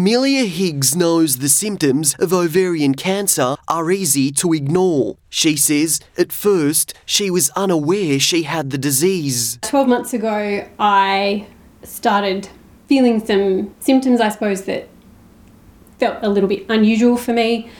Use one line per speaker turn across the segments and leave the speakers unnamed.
Amelia Higgs knows the symptoms of ovarian cancer are easy to ignore. She says at first she was unaware she had the disease.
12 months ago, I started feeling some symptoms, I suppose, that felt a little bit unusual for me.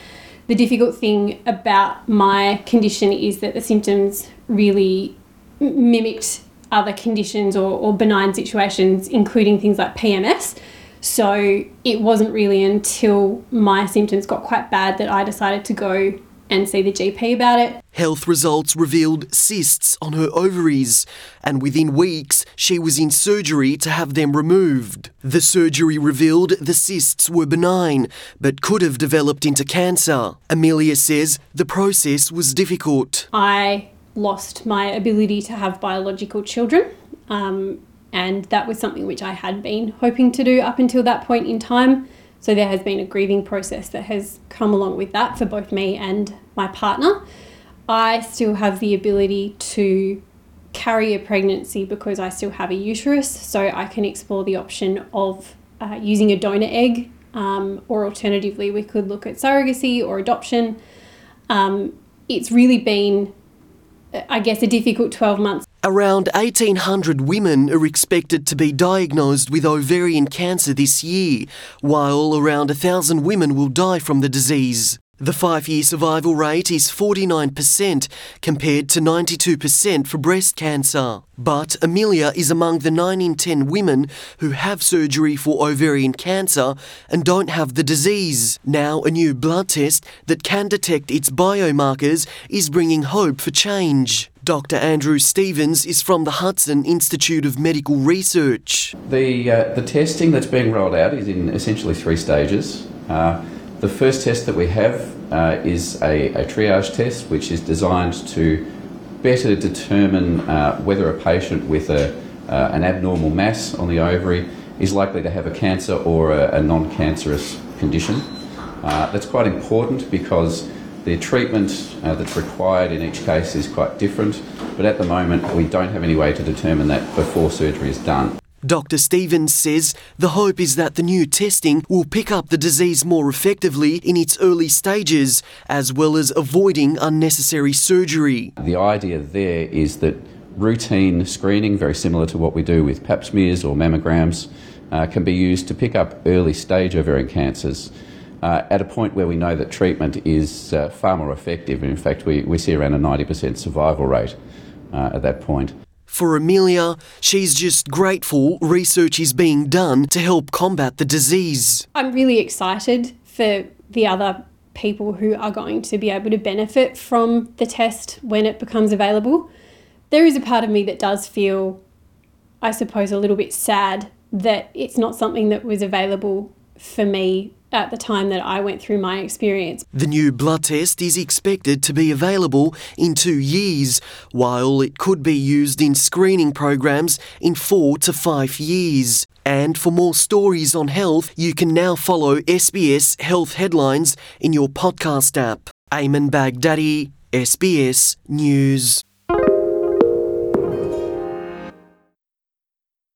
The difficult thing about my condition is that the symptoms really mimicked other conditions or, or benign situations, including things like PMS. So it wasn't really until my symptoms got quite bad that I decided to go and see the GP about it.
Health results revealed cysts on her ovaries, and within weeks, she was in surgery to have them removed. The surgery revealed the cysts were benign, but could have developed into cancer. Amelia says the process was difficult.
I lost my ability to have biological children. Um, and that was something which I had been hoping to do up until that point in time. So there has been a grieving process that has come along with that for both me and my partner. I still have the ability to carry a pregnancy because I still have a uterus, so I can explore the option of uh, using a donor egg, um, or alternatively, we could look at surrogacy or adoption. Um, it's really been, I guess, a difficult 12 months.
Around 1,800 women are expected to be diagnosed with ovarian cancer this year, while around 1,000 women will die from the disease. The five year survival rate is 49% compared to 92% for breast cancer. But Amelia is among the 9 in 10 women who have surgery for ovarian cancer and don't have the disease. Now, a new blood test that can detect its biomarkers is bringing hope for change. Dr. Andrew Stephens is from the Hudson Institute of Medical Research.
The, uh, the testing that's being rolled out is in essentially three stages. Uh, the first test that we have uh, is a, a, triage test, which is designed to better determine uh, whether a patient with a, uh, an abnormal mass on the ovary is likely to have a cancer or a, a non cancerous condition. Uh, that's quite important because the treatment uh, that's required in each case is quite different, but at the moment we don't have any way to determine that before surgery is done.
Dr. Stephens says the hope is that the new testing will pick up the disease more effectively in its early stages, as well as avoiding unnecessary surgery.
The idea there is that routine screening, very similar to what we do with pap smears or mammograms, uh, can be used to pick up early stage ovarian cancers. Uh, at a point where we know that treatment is uh, far more effective. In fact, we, we see around a 90% survival rate uh, at that point.
For Amelia, she's just grateful research is being done to help combat the disease.
I'm really excited for the other people who are going to be able to benefit from the test when it becomes available. There is a part of me that does feel, I suppose, a little bit sad that it's not something that was available for me at the time that I went through my experience.
The new blood test is expected to be available in two years, while it could be used in screening programs in four to five years. And for more stories on health, you can now follow SBS Health Headlines in your podcast app. Eamon Baghdadi, SBS News.